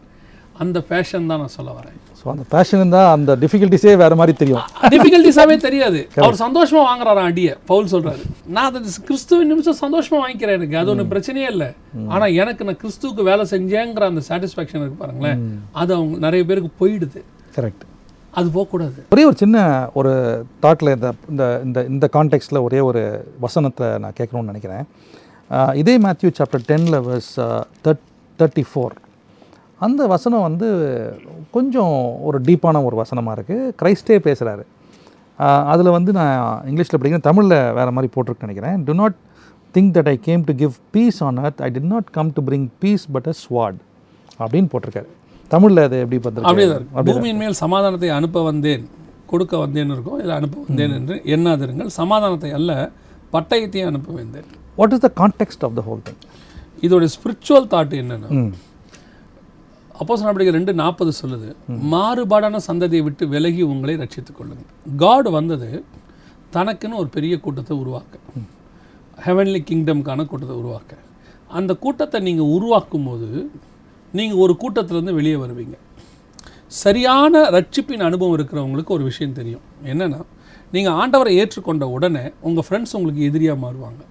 Speaker 2: அந்த பேஷன் தான் நான் சொல்ல வரேன்.
Speaker 1: ஸோ அந்த பேஷன் இருந்தால் அந்த டிஃபிகல்ட்டிஸே வேறு மாதிரி தெரியும்.
Speaker 2: டிஃபிகல்ட்டிஸாவே தெரியாது. அவர் சந்தோஷமா வாங்குறாராம் அடியை? பவுல் சொல்றாரு. நான் அதை கிறிஸ்துவின் நிமிஷம் சந்தோஷமா வாங்கிக்கிறேன் எனக்கு. அது ஒன்றும் பிரச்சனையே இல்லை. ஆனா எனக்கு நான் கிறிஸ்துவுக்கு வேலை செஞ்சேங்கிற அந்த சாட்டிஸ்ஃபேக்ஷன் இருக்கு பாருங்களேன். அது அவங்க நிறைய பேருக்கு போயிடுது.
Speaker 1: கரெக்ட்
Speaker 2: அது போகக்கூடாது.
Speaker 1: ஒரே ஒரு சின்ன ஒரு தாட்டில் இந்த இந்த இந்த இந்த கான்டெக்ஸ்டில் ஒரே ஒரு வசனத்தை நான் கேட்கணும்னு நினைக்கிறேன். இதே மேத்யூ சாப்டர் டென்னில் வர்ஸ் தேர்ட் தேர்ட்டி ஃபோர் அந்த வசனம் வந்து கொஞ்சம் ஒரு டீப்பான ஒரு வசனமாக இருக்குது கிரைஸ்டே பேசுகிறாரு அதில் வந்து நான் இங்கிலீஷில் படிக்கிறேன் தமிழில் வேறு மாதிரி போட்டிருக்குன்னு நினைக்கிறேன். Do not think that I came to give peace on earth I did not come to bring peace but a sword அப்படின்னு போட்டிருக்காரு. தமிழில் அது எப்படி
Speaker 2: அப்படியே தான் இருக்கு. பூமியின் மேல் சமாதானத்தை அனுப்ப வந்தேன் கொடுக்க வந்தேன் இருக்கும் இல்லை அனுப்ப வந்தேன் என்று எண்ணாதிருங்கள். சமாதானத்தை அல்ல பட்டயத்தையும் அனுப்ப வந்தேன்.
Speaker 1: What is the context of the whole thing
Speaker 2: இதோட ஸ்பிரிச்சுவல் தாட் என்னன்னா அப்போஸ் நடவடிக்கை ரெண்டு நாற்பது சொல்லுது மாறுபாடான சந்ததியை விட்டு விலகி உங்களை ரட்சித்துக் கொள்ளுங்கள். காட் வந்தது தனக்குன்னு ஒரு பெரிய கூட்டத்தை உருவாக்க ஹெவன்லி கிங்டம்க்கான கூட்டத்தை உருவாக்க. அந்த கூட்டத்தை நீங்கள் உருவாக்கும் போது நீங்கள் ஒரு கூட்டத்திலேருந்து வெளியே வருவீங்க. சரியான ரட்சிப்பின் அனுபவம் இருக்கிறவங்களுக்கு ஒரு விஷயம் தெரியும். என்னன்னா நீங்கள் ஆண்டவரை ஏற்றுக்கொண்ட உடனே உங்கள் ஃப்ரெண்ட்ஸ் உங்களுக்கு எதிரியாக மாறுவாங்க.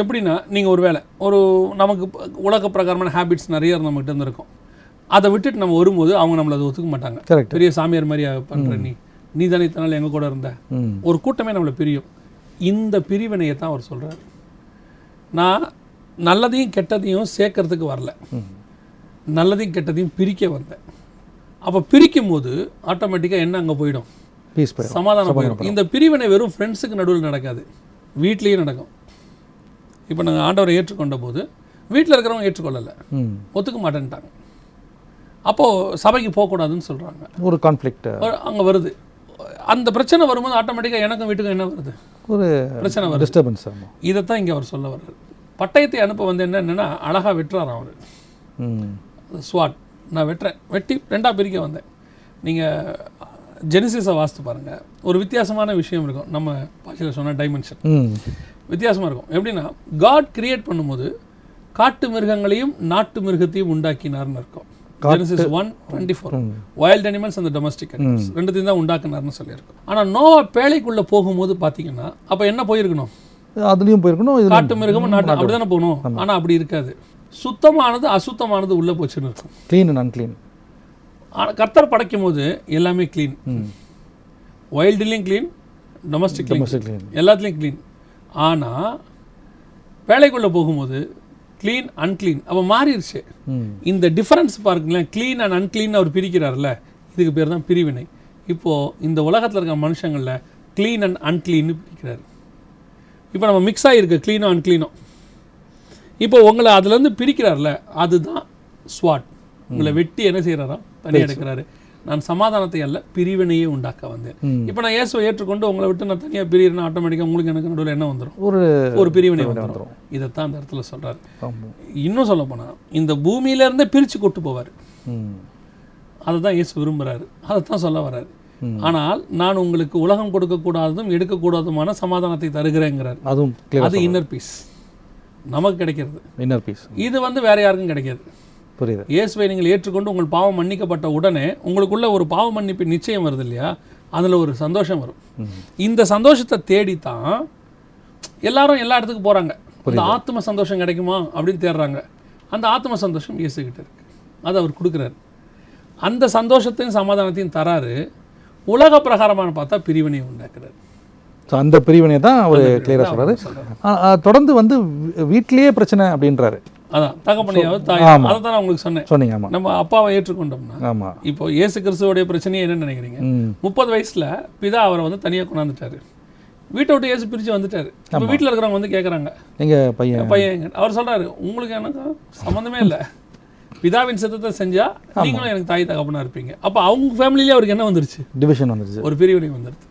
Speaker 2: எப்படின்னா நீங்கள் ஒரு வேலை ஒரு நமக்கு உலக பிரகாரமான ஹேபிட்ஸ் நிறைய நம்மகிட்ட இருந்து இருக்கும் அதை விட்டுட்டு நம்ம வரும்போது அவங்க நம்மளை அதை ஒத்துக்க மாட்டாங்க. பெரிய சாமியார் மாதிரி பண்ணுற நீ நீ தானே இத்தனை நாள் எங்கள் கூட இருந்த? ஒரு கூட்டமே நம்மளை பிரியும். இந்த பிரிவினையை தான் அவர் சொல்கிறார் நான் நல்லதையும் கெட்டதையும் சேர்க்கறதுக்கு வரல. நல்லதையும் கெட்டதையும் பிரிக்க வந்தேன். அப்போ பிரிக்கும் போது ஆட்டோமேட்டிக்காக என்ன அங்கே போயிடும்?
Speaker 1: பீஸ் போயிடும்.
Speaker 2: சமாதானம் போயிடும். இந்த பிரிவினை வெறும் ஃப்ரெண்ட்ஸுக்கு நடுவில் நடக்காது. வீட்லேயும் நடக்கும். இப்போ நாங்கள் ஆண்டவரை ஏற்றுக்கொண்ட போது வீட்டில் இருக்கிறவங்க ஏற்றுக்கொள்ளலை. ஒத்துக்க மாட்டேன்ட்டாங்க. அப்போது சபைக்கு போகக்கூடாதுன்னு சொல்கிறாங்க
Speaker 1: ஒரு கான்ஃப்ளிக்ட்
Speaker 2: அங்கே வருது. அந்த பிரச்சனை வரும்போது ஆட்டோமேட்டிக்காக எனக்கும் வீட்டுக்கும் என்ன வருது?
Speaker 1: ஒரு
Speaker 2: பிரச்சனை வருது.
Speaker 1: டிஸ்டர்பன்ஸ்
Speaker 2: இதைத்தான் இங்கே அவர் சொல்ல வர்றாரு. பட்டயத்தை அனுப்ப வந்து என்னன்னா அழகாக வெட்டுறாராம் அவர். ஸ்வாட். நான் வெட்டுறேன். வெட்டி ரெண்டாக பிரிக்க வந்தேன். நீங்கள் ஜெனிசிஸை வாஸ்து பாருங்கள் ஒரு வித்தியாசமான விஷயம் இருக்கும். நம்ம பாஷையில் சொன்ன டைமென்ஷன் வித்தியாசமாக இருக்கும். எப்படின்னா காட் கிரியேட் பண்ணும்போது காட்டு மிருகங்களையும் நாட்டு மிருகத்தையும் உண்டாக்கினார்னு இருக்கும் Genesis one twenty four wild animals அந்த டொமஸ்டிக் அனிமல்ஸ் ரெண்டுத்தையும் தான் உண்டாக்குனார்னு சொல்லியிருக்கும். ஆனால் நோவா பேழைக்குள்ளே போகும்போது பார்த்தீங்கன்னா அப்போ என்ன போயிருக்கணும்?
Speaker 1: அதுலேயும் போயிருக்கணும்
Speaker 2: காட்டு மிருகமும் நாட்டு அப்படி தானே போகணும். ஆனால் அப்படி இருக்காது. சுத்தமானது அசுத்தமானது உள்ளே போச்சுன்னு இருக்கும்
Speaker 1: க்ளீன் அண்ட் அன்க்ளீன்
Speaker 2: ஆனா கர்த்தர் படைக்கும் போது எல்லாமே க்ளீன் வைல்டுலேயும் க்ளீன் டொமஸ்டிக்
Speaker 1: க்ளீன்
Speaker 2: எல்லாத்துலேயும் க்ளீன் ஆனால் வேலைக்குள்ளே போகும்போது க்ளீன் அன்க்ளீன் அப்போ மாறிடுச்சு இந்த டிஃபரன்ஸ் பாருங்களேன் க்ளீன் அண்ட் அன்க்ளீன் அவர் பிரிக்கிறார்ல இதுக்கு பேர் தான் பிரிவினை. இப்போது இந்த உலகத்தில் இருக்க மனுஷங்களில் க்ளீன் அண்ட் அன்க்ளீன்னு பிரிக்கிறார். இப்போ நம்ம மிக்ஸ் ஆகிருக்கு க்ளீனும் அன்க்ளீனும் இப்போ உங்களை அதுலேருந்து பிரிக்கிறார்ல அதுதான் ஸ்வாட் உங்களை வெட்டி என்ன செய்கிறாராம் தனியாக எடுக்கிறாரு. நான் சமாதானத்தை அல்ல பிரிவினையே உண்டாக்க வந்தேன். இப்போ நான் இயேசுவை ஏற்றுக்கொண்டு உங்களை விட்டு நான் தனியாக பிரிகிறேன்னா ஆட்டோமேட்டிக்காக உங்களுக்கு எனக்கு நடுவில் என்ன வந்துடும்
Speaker 1: ஒரு
Speaker 2: ஒரு பிரிவினை வந்துடும். இதைத்தான் அந்த இடத்துல சொல்றாரு.
Speaker 1: ஆமாம்
Speaker 2: இன்னும் சொல்ல போனா இந்த பூமியில இருந்தே பிரிச்சு கொண்டு போவார். அதை தான் இயேசு விரும்புறாரு. அதை தான் சொல்ல வர்றாரு. ஆனால் நான் உங்களுக்கு உலகம் கொடுக்கக்கூடாததும் எடுக்கக்கூடாதுமான சமாதானத்தை தருகிறேங்கிறார்.
Speaker 1: அதுவும்
Speaker 2: அது இன்னர் பீஸ் நமக்கு கிடைக்கிறது.
Speaker 1: இன்னர் பீஸ்
Speaker 2: இது வந்து வேற யாருக்கும் கிடைக்காது.
Speaker 1: புரியுது.
Speaker 2: இயேசுவை நீங்கள் ஏற்றுக்கொண்டு உங்கள் பாவம் மன்னிக்கப்பட்ட உடனே உங்களுக்குள்ள ஒரு பாவ மன்னிப்பு நிச்சயம் வருது இல்லையா? அதில் ஒரு சந்தோஷம் வரும். இந்த சந்தோஷத்தை தேடித்தான் எல்லாரும் எல்லா இடத்துக்கும் போகிறாங்க இந்த ஆத்ம சந்தோஷம் கிடைக்குமா அப்படின்னு தேடுறாங்க. அந்த ஆத்ம சந்தோஷம் இயேசுகிட்ட இருக்கு. அதை அவர் கொடுக்குறாரு. அந்த சந்தோஷத்தையும் சமாதானத்தையும் தராரு. உலக பிரகாரமான பார்த்தா பிரிவினை உண்டாக்குறாரு.
Speaker 1: ஸோ அந்த பிரிவினை தான் அவர் கிளியராக ஆ, தொடர்ந்து வந்து வீட்டிலேயே பிரச்சனை அப்படின்றாரு.
Speaker 2: அதான் தகப்பனையாவது தாய்
Speaker 1: ஆமா.
Speaker 2: அதை தான் உங்களுக்கு சொன்னேன்.
Speaker 1: சொன்னீங்க ஆமாம்
Speaker 2: நம்ம அப்பாவை ஏற்றுக்கொண்டோம்னா
Speaker 1: ஆமாம்
Speaker 2: இப்போ இயேசு கிறிஸ்துவோடைய பிரச்சனையே என்ன நினைக்கிறீங்க? முப்பது வயசுல பிதா அவரை வந்து தனியா கொண்டாந்துட்டாரு. வீட்டை விட்டு இயேசு பிரிச்சு வந்துட்டாரு. இப்போ வீட்டில் இருக்கிறவங்க வந்து கேட்குறாங்க
Speaker 1: எங்கள் பையன்?
Speaker 2: பையன்? அவர் சொல்றாரு உங்களுக்கு எனக்கு சம்மந்தமே இல்லை. பிதாவின் சித்தத்தை செஞ்சா நீங்களும் எனக்கு தாய் தகப்பனா இருப்பீங்க. அப்போ அவங்க ஃபேமிலியிலே அவருக்கு என்ன வந்துருச்சு?
Speaker 1: டிவிஷன் வந்துருச்சு.
Speaker 2: ஒரு பிரிவினை வந்துடுது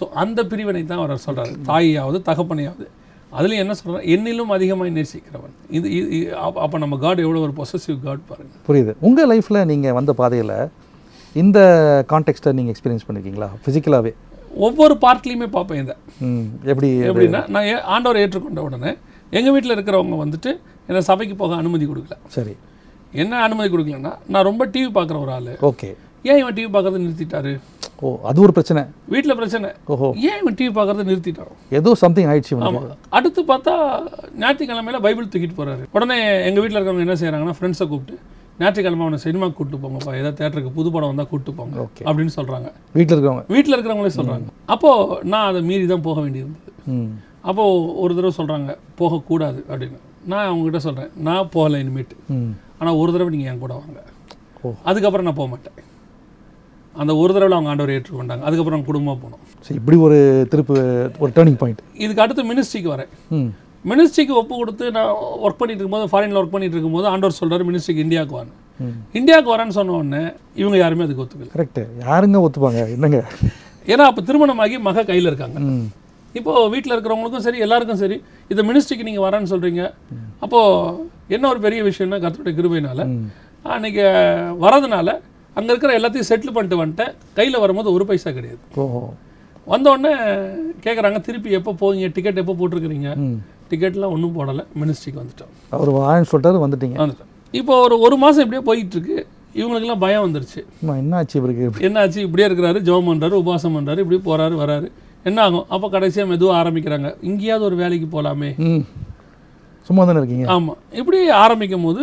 Speaker 2: ஸோ அந்த பிரிவினை தான் அவர் சொல்றாரு. தாயாவது தகப்பனையாவது. அதுலயும் என்ன சொல்றாரு? என்னிலும் அதிகமாய் நேசிக்கிறவன். இது இது- அப்ப- நம்ம காட் எவ்வளவு ஒரு பொசசிவ் காட் பாருங்க.
Speaker 1: புரியுது. உங்கள் லைஃப்பில் நீங்கள் வந்த பாதையில் இந்த கான்டெக்ட்டை நீங்கள் எக்ஸ்பீரியன்ஸ் பண்ணியிருக்கீங்களா ஃபிசிக்கலாகவே
Speaker 2: ஒவ்வொரு பார்ட்லையுமே பார்ப்பேன் இதை.
Speaker 1: ம் எப்படி
Speaker 2: எப்படின்னா நான் ஏ- ஆண்டவரை ஏற்றுக்கொண்ட உடனே எங்க வீட்டில் இருக்கிறவங்க வந்துட்டு என்னை சபைக்கு போக அனுமதி கொடுக்கல.
Speaker 1: சரி.
Speaker 2: என்ன அனுமதி கொடுக்கலன்னா நான் ரொம்ப டிவி பார்க்குற ஒரு ஆள்.
Speaker 1: ஓகே.
Speaker 2: ஏன் இவன் டிவி பார்க்கறத நிறுத்திட்டாரு?
Speaker 1: ஓ அது ஒரு பிரச்சனை.
Speaker 2: வீட்டில் பிரச்சனை.
Speaker 1: ஓஹோ.
Speaker 2: ஏன் இவன் டிவி பார்க்கறத நிறுத்திட்டான்?
Speaker 1: ஏதோ சம்திங் ஆயிடுச்சு இவனுக்கு.
Speaker 2: ஆமா. அடுத்து பார்த்தா ஞாயிற்றுக்கிழமையில பைபிள் தூக்கிட்டு போறாரு. உடனே எங்க வீட்டில் இருக்கவங்க என்ன செய்றாங்கன்னா ஃப்ரெண்ட்ஸை கூப்பிட்டு ஞாயிற்றுக்கிழமை அவனை சினிமாக்கு கூப்பிட்டு போங்கப்பா. ஏதாவது தேட்டருக்கு புது படம் வந்தா கூப்பிட்டு போங்க. அப்படின்னு சொல்றாங்க.
Speaker 1: வீட்டில் இருக்கிறவங்க
Speaker 2: வீட்டில் இருக்கிறவங்களே சொல்றாங்க. அப்போ நான் அதை மீறி தான் போக வேண்டியிருந்தது. அப்போ ஒரு தடவை சொல்றாங்க போகக்கூடாது அப்படின்னு. நான் அவங்ககிட்ட சொல்றேன் நான் போகலை இனிமேட்டு.
Speaker 1: ம்.
Speaker 2: ஆனா ஒரு தடவை நீங்க என் கூட வாங்க. அதுக்கப்புறம் நான் போக மாட்டேன். அந்த ஒரு தடவை அவங்க ஆண்டவரை ஏற்றுக்கொண்டாங்க. அதுக்கப்புறம் குடும்பமாக போனோம்.
Speaker 1: சரி இப்படி ஒரு திருப்பு ஒரு டேர்னிங் பாயிண்ட்
Speaker 2: இதுக்கு அடுத்து மினிஸ்ட்ரிக்கு வரேன். மினிஸ்ட்ரிக்கு ஒப்பு கொடுத்து நான் ஒர்க் பண்ணிட்டு இருக்கும்போது ஃபாரினில் ஒர்க் பண்ணிட்டு இருக்கும்போது ஆண்டவர் சொல்றாரு மினிஸ்ட்ரிக்கு இந்தியாவுக்கு வான்னு
Speaker 1: ம்.
Speaker 2: இந்தியாவுக்கு வரேன்னு சொன்ன உடனே இவங்க யாருமே அதுக்கு ஒத்துக்கல.
Speaker 1: கரெக்டு யாருங்க ஒத்துப்பாங்க? என்னங்க?
Speaker 2: ஏன்னா அப்போ திருமணமாகி மக கையில் இருக்காங்க.
Speaker 1: ம்.
Speaker 2: இப்போ வீட்டில் இருக்கிறவங்களுக்கும் சரி எல்லாருக்கும் சரி இந்த மினிஸ்ட்ரிக்கு நீங்கள் வரேன்னு சொல்கிறீங்க அப்போ என்ன ஒரு பெரிய விஷயம்னா கர்த்தருடைய கிருபையினால
Speaker 1: ம்.
Speaker 2: அன்னைக்கு வரதுனால அங்கே இருக்கிற எல்லாத்தையும் செட்டில் பண்ணிட்டு வந்துட்டேன். கையில் வரும்போது ஒரு பைசா கிடையாது.
Speaker 1: ஓஹோ.
Speaker 2: வந்த உடனே கேட்குறாங்க திருப்பி எப்போ போவீங்க? டிக்கெட் எப்போ போட்டிருக்கிறீங்க? டிக்கெட்லாம் ஒன்றும் போடலை. மினிஸ்ட்ரிக்கு வந்துட்டோம்.
Speaker 1: அவர் வான்னு சொல்லிட்டாரு வந்துட்டீங்க.
Speaker 2: வந்துட்டோம். இப்போ ஒரு ஒரு மாதம் இப்படியே போயிட்டு இருக்கு இவங்களுக்கெல்லாம் பயம் வந்துருச்சு.
Speaker 1: அம்மா, என்ன ஆச்சு இவருக்கு?
Speaker 2: என்னாச்சு? இப்படியே இருக்கிறாரு ஜெபம் பண்ணுறாரு உபவாசம் பண்ணுறாரு இப்படி போறாரு வராரு. என்ன ஆகும்? அப்போ கடைசியாக மெதுவாக ஆரம்பிக்கிறாங்க. இங்கேயாவது ஒரு வேலைக்கு போகலாமே
Speaker 1: சும்மா தானே இருக்கீங்க?
Speaker 2: ஆமாம் இப்படி ஆரம்பிக்கும் போது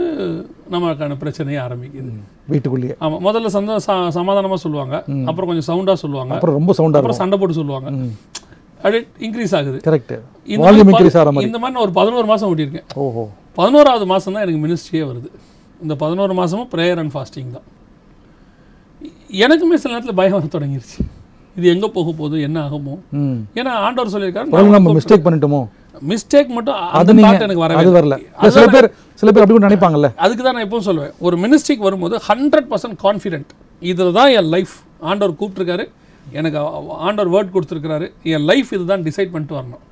Speaker 2: நமக்கான பிரச்சனையே ஆரம்பிக்குது.
Speaker 1: வீட்டுக்குள்ளேயே.
Speaker 2: ஆமாம் முதல்ல சந்த ச- சமாதானமா சொல்லுவாங்க. அப்புறம் கொஞ்சம் சவுண்டாக சொல்லுவாங்க.
Speaker 1: அப்புறம் ரொம்ப சவுண்டாக
Speaker 2: அப்புறம் சண்டை போட்டு சொல்லுவாங்க. அப்படியே இன்க்ரீஸ் ஆகுது.
Speaker 1: கரெக்ட்
Speaker 2: இந்த
Speaker 1: வால்யூம்
Speaker 2: மாதிரி
Speaker 1: இன்க்ரீஸ் ஆகிற மாதிரி.
Speaker 2: இந்த மாதிரி நான் ஒரு பதினோரு மாதம் ஓட்டியிருக்கேன்.
Speaker 1: ஓஹோ.
Speaker 2: பதினோராவது மாதம் தான் எனக்கு மினிஸ்ட்ரியே வருது. இந்த பதினோரு மாதமும் ப்ரேயர் அண்ட் ஃபாஸ்டிங் தான். எனக்குமே சில நேரத்தில் பயம் வர தொடங்கிருச்சு. இது எங்கே போக போகுது என்ன ஆகுமோ? ஏன்னா ஆண்டவர் சொல்லியிருக்காரு
Speaker 1: நம்ம மிஸ்டேக் பண்ணிட்டோமோ?
Speaker 2: மிஸ்டேக் மட்டும்
Speaker 1: அது
Speaker 2: அந்த
Speaker 1: நீங்க
Speaker 2: thought எனக்கு வரவே
Speaker 1: அது வரல. சில பேர் சில பேர் அப்படி நினைப்பாங்கல்ல.
Speaker 2: அதுக்கு தான் நான் எப்பவும் சொல்லுவேன். ஒரு மினிஸ்ட்ரிக்கு வரும்போது ஹண்ட்ரட் பர்சன்ட் கான்ஃபிடென்ட் இதில் தான் என் லைஃப் ஆண்டவர் கூப்பிட்ருக்காரு எனக்கு ஆண்டவர் வேர்ட் கொடுத்துருக்காரு என் லைஃப் இதுதான் டிசைட் பண்ணிட்டு வரணும்.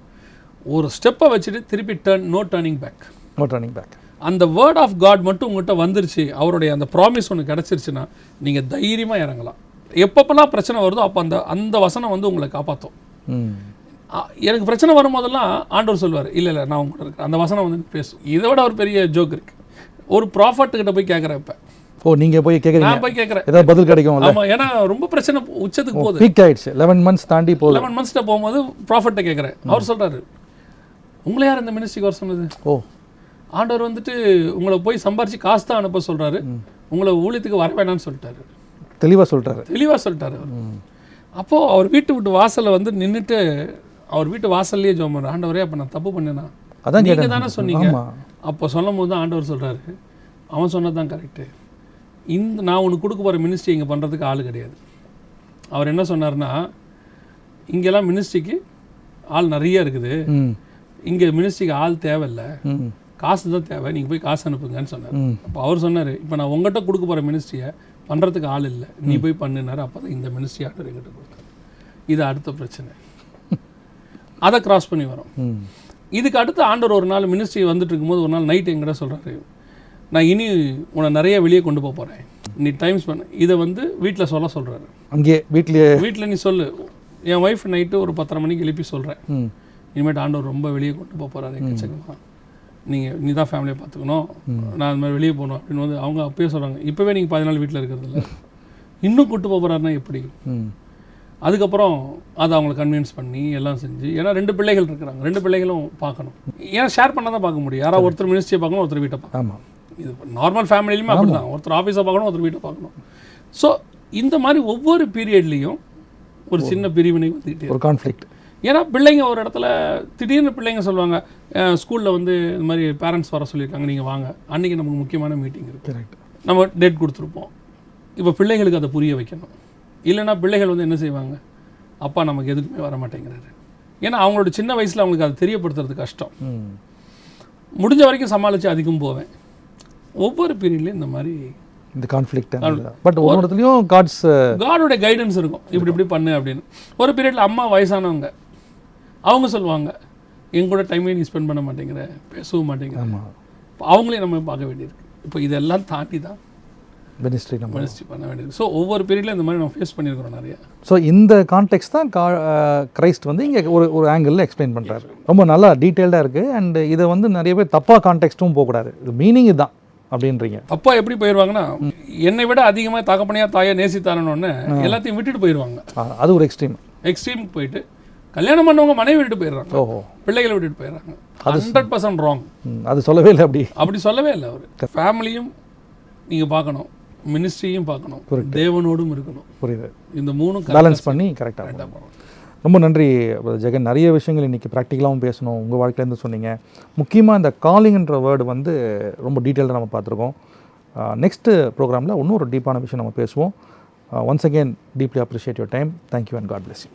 Speaker 2: ஒரு ஸ்டெப்பை வச்சுட்டு திருப்பி turn no turning back
Speaker 1: no turning back
Speaker 2: அந்த வேர்ட் ஆஃப் காட் மட்டும் உங்கள்கிட்ட வந்துருச்சு. அவருடைய அந்த ப்ராமிஸ் ஒன்று கிடச்சிருச்சுன்னா நீங்கள் தைரியமாக இறங்கலாம். எப்பப்பெல்லாம் பிரச்சனை வருதோ அப்போ அந்த அந்த வசனம் வந்து உங்களை காப்பாற்றும் எனக்கு பிரச்சனை வரும்போதெல்லாம் ஆண்டவர் சொல்வார் இல்லை இல்லை நான் உங்கள்கிட்ட இருக்கேன் அந்த வசனம் வந்து பேசும். இதை விட ஒரு பெரிய ஜோக் இருக்கு. ஒரு ப்ராஃபட் கிட்ட போய் கேட்குறேன் இப்போ.
Speaker 1: ஓ நீங்க போய் கேட்குறீங்க?
Speaker 2: நான் போய் கேட்குறேன்.
Speaker 1: ஏதாவது பதில் கிடைக்கும்ல
Speaker 2: ஆமா ஏன்னா ரொம்ப பிரச்சனை உச்சத்துக்கு போகுது.
Speaker 1: பீக் ஆயிடுச்சு. லெவன் மந்த்ஸ் தாண்டி போகுது.
Speaker 2: லெவன் மந்த்ஸ்ட்ட போகும்போது ப்ராஃபட்டை கேட்குறேன். அவர் சொல்றாரு உங்களை யார் இந்த மினிஸ்ட்ரிக்கு வர சொன்னது?
Speaker 1: ஓ.
Speaker 2: ஆண்டவர் வந்துட்டு உங்களை போய் சம்பாரிச்சு காசு தான் அனுப்ப சொல்றாரு. உங்களை ஊழியத்துக்கு வர வேணாம்னு சொல்லிட்டாரு.
Speaker 1: தெளிவா சொல்லிட்டாரு
Speaker 2: தெளிவா சொல்லிட்டாரு அவர். அப்போ அவர் வீட்டு விட்டு வாசல்ல வந்து நின்னுட்டு அவர் வீட்டு வாசல்லையே ஜோம் பண்ணார் ஆண்டவரே அப்ப நான் தப்பு பண்ணேனா?
Speaker 1: அதான்
Speaker 2: நீங்க
Speaker 1: கேட்டேன்.
Speaker 2: தானே சொன்னீங்க. அப்போ சொல்லும் போது தான் ஆண்டவர் சொல்றாரு. அவன் சொன்னது தான் கரெக்டு இந்த நான் உனக்கு கொடுக்க போகிற மினிஸ்ட்ரி இங்கே பண்ணுறதுக்கு ஆள் கிடையாது. அவர் என்ன சொன்னார்னா இங்கெல்லாம் மினிஸ்ட்ரிக்கு ஆள் நிறைய இருக்குது. இங்கே மினிஸ்ட்ரிக்கு ஆள் தேவையில்ல. காசு தான் தேவை. நீங்கள் போய் காசு அனுப்புங்கன்னு சொன்னார். அப்போ அவர் சொன்னார் இப்போ நான் உங்கள்கிட்ட கொடுக்க போகிற மினிஸ்ட்ரியை பண்ணுறதுக்கு ஆள் இல்லை. நீ போய் பண்ணுனாரு அப்போ தான் இந்த மினிஸ்ட்ரி ஆண்டவர் எங்கிட்ட கொடுத்தாரு. இது அடுத்த பிரச்சனை. அதை கிராஸ் பண்ணி வரோம். இதுக்கு அடுத்து ஆண்டவர் ஒரு நாள் மினிஸ்ட்ரி வந்துட்டு இருக்கும்போது ஒரு நாள் நைட் எங்கிட்ட சொல்கிறாரு நான் இனி உன்னை நிறைய வெளியே கொண்டு போக போகிறேன் நீ டைம் ஸ்பெண்ட் இதை வந்து வீட்டில் சொல்ல சொல்கிறாரு
Speaker 1: அங்கேயே வீட்லயே
Speaker 2: வீட்டில் நீ சொல்லு. என் ஒய்ஃப் நைட்டு ஒரு பத்தரை மணிக்கு எழுப்பி சொல்கிறேன் இனிமேட்டு ஆண்டவர் ரொம்ப வெளியே கொண்டு போக போகிறாரு எக்கச்சக்கமாக நீங்கள் நீ தான் ஃபேமிலியை பார்த்துக்கணும். நான் அது மாதிரி வெளியே போகணும் அப்படின்னு வந்து அவங்க அப்பயே சொல்கிறாங்க இப்போவே நீங்கள் பாதி நாள் வீட்டில் இருக்கிறது இல்ல. இன்னும் கூட்டு போக போகிறாருன்னா எப்படி? அதுக்கப்புறம் அதை அவங்கள கன்வின்ஸ் பண்ணி எல்லாம் செஞ்சு ஏன்னா ரெண்டு பிள்ளைகள் இருக்கிறாங்க. ரெண்டு பிள்ளைகளும் பார்க்கணும். ஏன்னா ஷேர் பண்ண தான் பார்க்க முடியும். யாராவது ஒருத்தர் மினிஸ்ட்ரியை பார்க்கணும் ஒருத்தர் வீட்டை பார்க்கணும்.
Speaker 1: ஆமாம்
Speaker 2: இது நார்மல் ஃபேமிலியிலுமே அப்படி தான் ஒருத்தர் ஆஃபீஸை பார்க்கணும் ஒருத்தர் வீட்டை பார்க்கணும். ஸோ இந்த மாதிரி ஒவ்வொரு பீரியட்லேயும் ஒரு சின்ன பிரிவினை வந்துக்கிட்டே.
Speaker 1: ஒரு கான்ஃப்ளிக்ட்
Speaker 2: ஏன்னா பிள்ளைங்க ஒரு இடத்துல திடீர்னு பிள்ளைங்க சொல்லுவாங்க ஸ்கூலில் வந்து இந்த மாதிரி பேரண்ட்ஸ் வர சொல்லியிருக்காங்க நீங்கள் வாங்க. அன்றைக்கி நமக்கு முக்கியமான மீட்டிங் இருக்குது
Speaker 1: கரெக்ட்
Speaker 2: நம்ம டேட் கொடுத்துருப்போம். இப்போ பிள்ளைகளுக்கு அதை புரிய வைக்கணும். இல்லைன்னா பிள்ளைகள் வந்து என்ன செய்வாங்க? அப்பா நமக்கு எதுக்குமே வர மாட்டேங்கிறாரு ஏன்னா அவங்களோட சின்ன வயசில் அவங்களுக்கு அதை தெரியப்படுத்துறது கஷ்டம். முடிஞ்ச வரைக்கும் சமாளித்து அதிகம் போவேன். ஒவ்வொரு பீரியட்லையும் இந்த மாதிரி
Speaker 1: இந்த கான்ஃப்ளிக்ட் பட் ஒரு இடத்துலையும் காட்ஸ்
Speaker 2: காடோட கைடன்ஸ் இருக்கும். இப்படி இப்படி பண்ணு அப்படின்னு. ஒரு பீரியடில் அம்மா வயசானவங்க அவங்க சொல்லுவாங்க என் கூட டைமே நீ ஸ்பெண்ட் பண்ண மாட்டேங்கிற பேசவும் மாட்டேங்கிற. அவங்களையும் நம்ம பார்க்க வேண்டியிருக்கு. இப்போ இதெல்லாம் தாண்டி தான்
Speaker 1: மினிஸ்ட்ரி நம்ம
Speaker 2: மினிஸ்ட்ரி பண்ண வேண்டியது. ஸோ ஒவ்வொரு பீரியடில் இந்த மாதிரி நம்ம ஃபேஸ் பண்ணியிருக்கிறோம் நிறைய.
Speaker 1: ஸோ இந்த கான்டெக்ட் தான் கா கிரைஸ்ட் வந்து இங்கே ஒரு ஒரு ஆங்கிளில் எக்ஸ்பிளைன் பண்ணுறாரு ரொம்ப நல்லா டீட்டெயில்டாக இருக்குது அண்ட் இதை வந்து நிறைய பேர் தப்பாக கான்டெக்ஸ்ட்டும் போகக்கூடாது. இது மீனிங் இதுதான் அப்படின்றீங்க.
Speaker 2: அப்பா எப்படி போயிடுவாங்கன்னா என்னை விட அதிகமாக தகப்பனையா தாயா நேசித்தாரன்னு எல்லாத்தையும் விட்டுட்டு போயிடுவாங்க
Speaker 1: அது ஒரு எக்ஸ்ட்ரீம்
Speaker 2: எக்ஸ்ட்ரீமுக்கு போயிட்டு கல்யாணம் பண்ணவங்க மனைவி விட்டுட்டு போயிடுறாங்க.
Speaker 1: ஓஹோ.
Speaker 2: பிள்ளைகளை விட்டுட்டு போயிடுறாங்க. ஹண்ட்ரட் பர்சன்ட் ராங்
Speaker 1: அது சொல்லவே இல்லை அப்படி.
Speaker 2: அப்படி சொல்லவே இல்லை அவர். ஃபேமிலியும் நீங்கள் பார்க்கணும். மினிஸ்ட்ரியும் பார்க்கணும். தேவனோடும் இருக்கணும்.
Speaker 1: புரியுது.
Speaker 2: இந்த மூணும்
Speaker 1: பேலன்ஸ் பண்ணி கரெக்டாக
Speaker 2: கரெக்டாக
Speaker 1: ரொம்ப நன்றி ஜெகன். நிறைய விஷயங்கள் இன்றைக்கி ப்ராக்டிக்கலாகவும் பேசணும். உங்கள் வாழ்க்கையிலேருந்து சொன்னீங்க. முக்கியமாக இந்த காலிங்ன்ற வேர்டு வந்து ரொம்ப டீட்டெயிலாக நம்ம பார்த்துருக்கோம். நெக்ஸ்ட்டு ப்ரோக்ராமில் இன்னும் ஒரு டீப்பான விஷயம் நம்ம பேசுவோம். Once again deeply appreciate your time thank you and God bless
Speaker 3: you.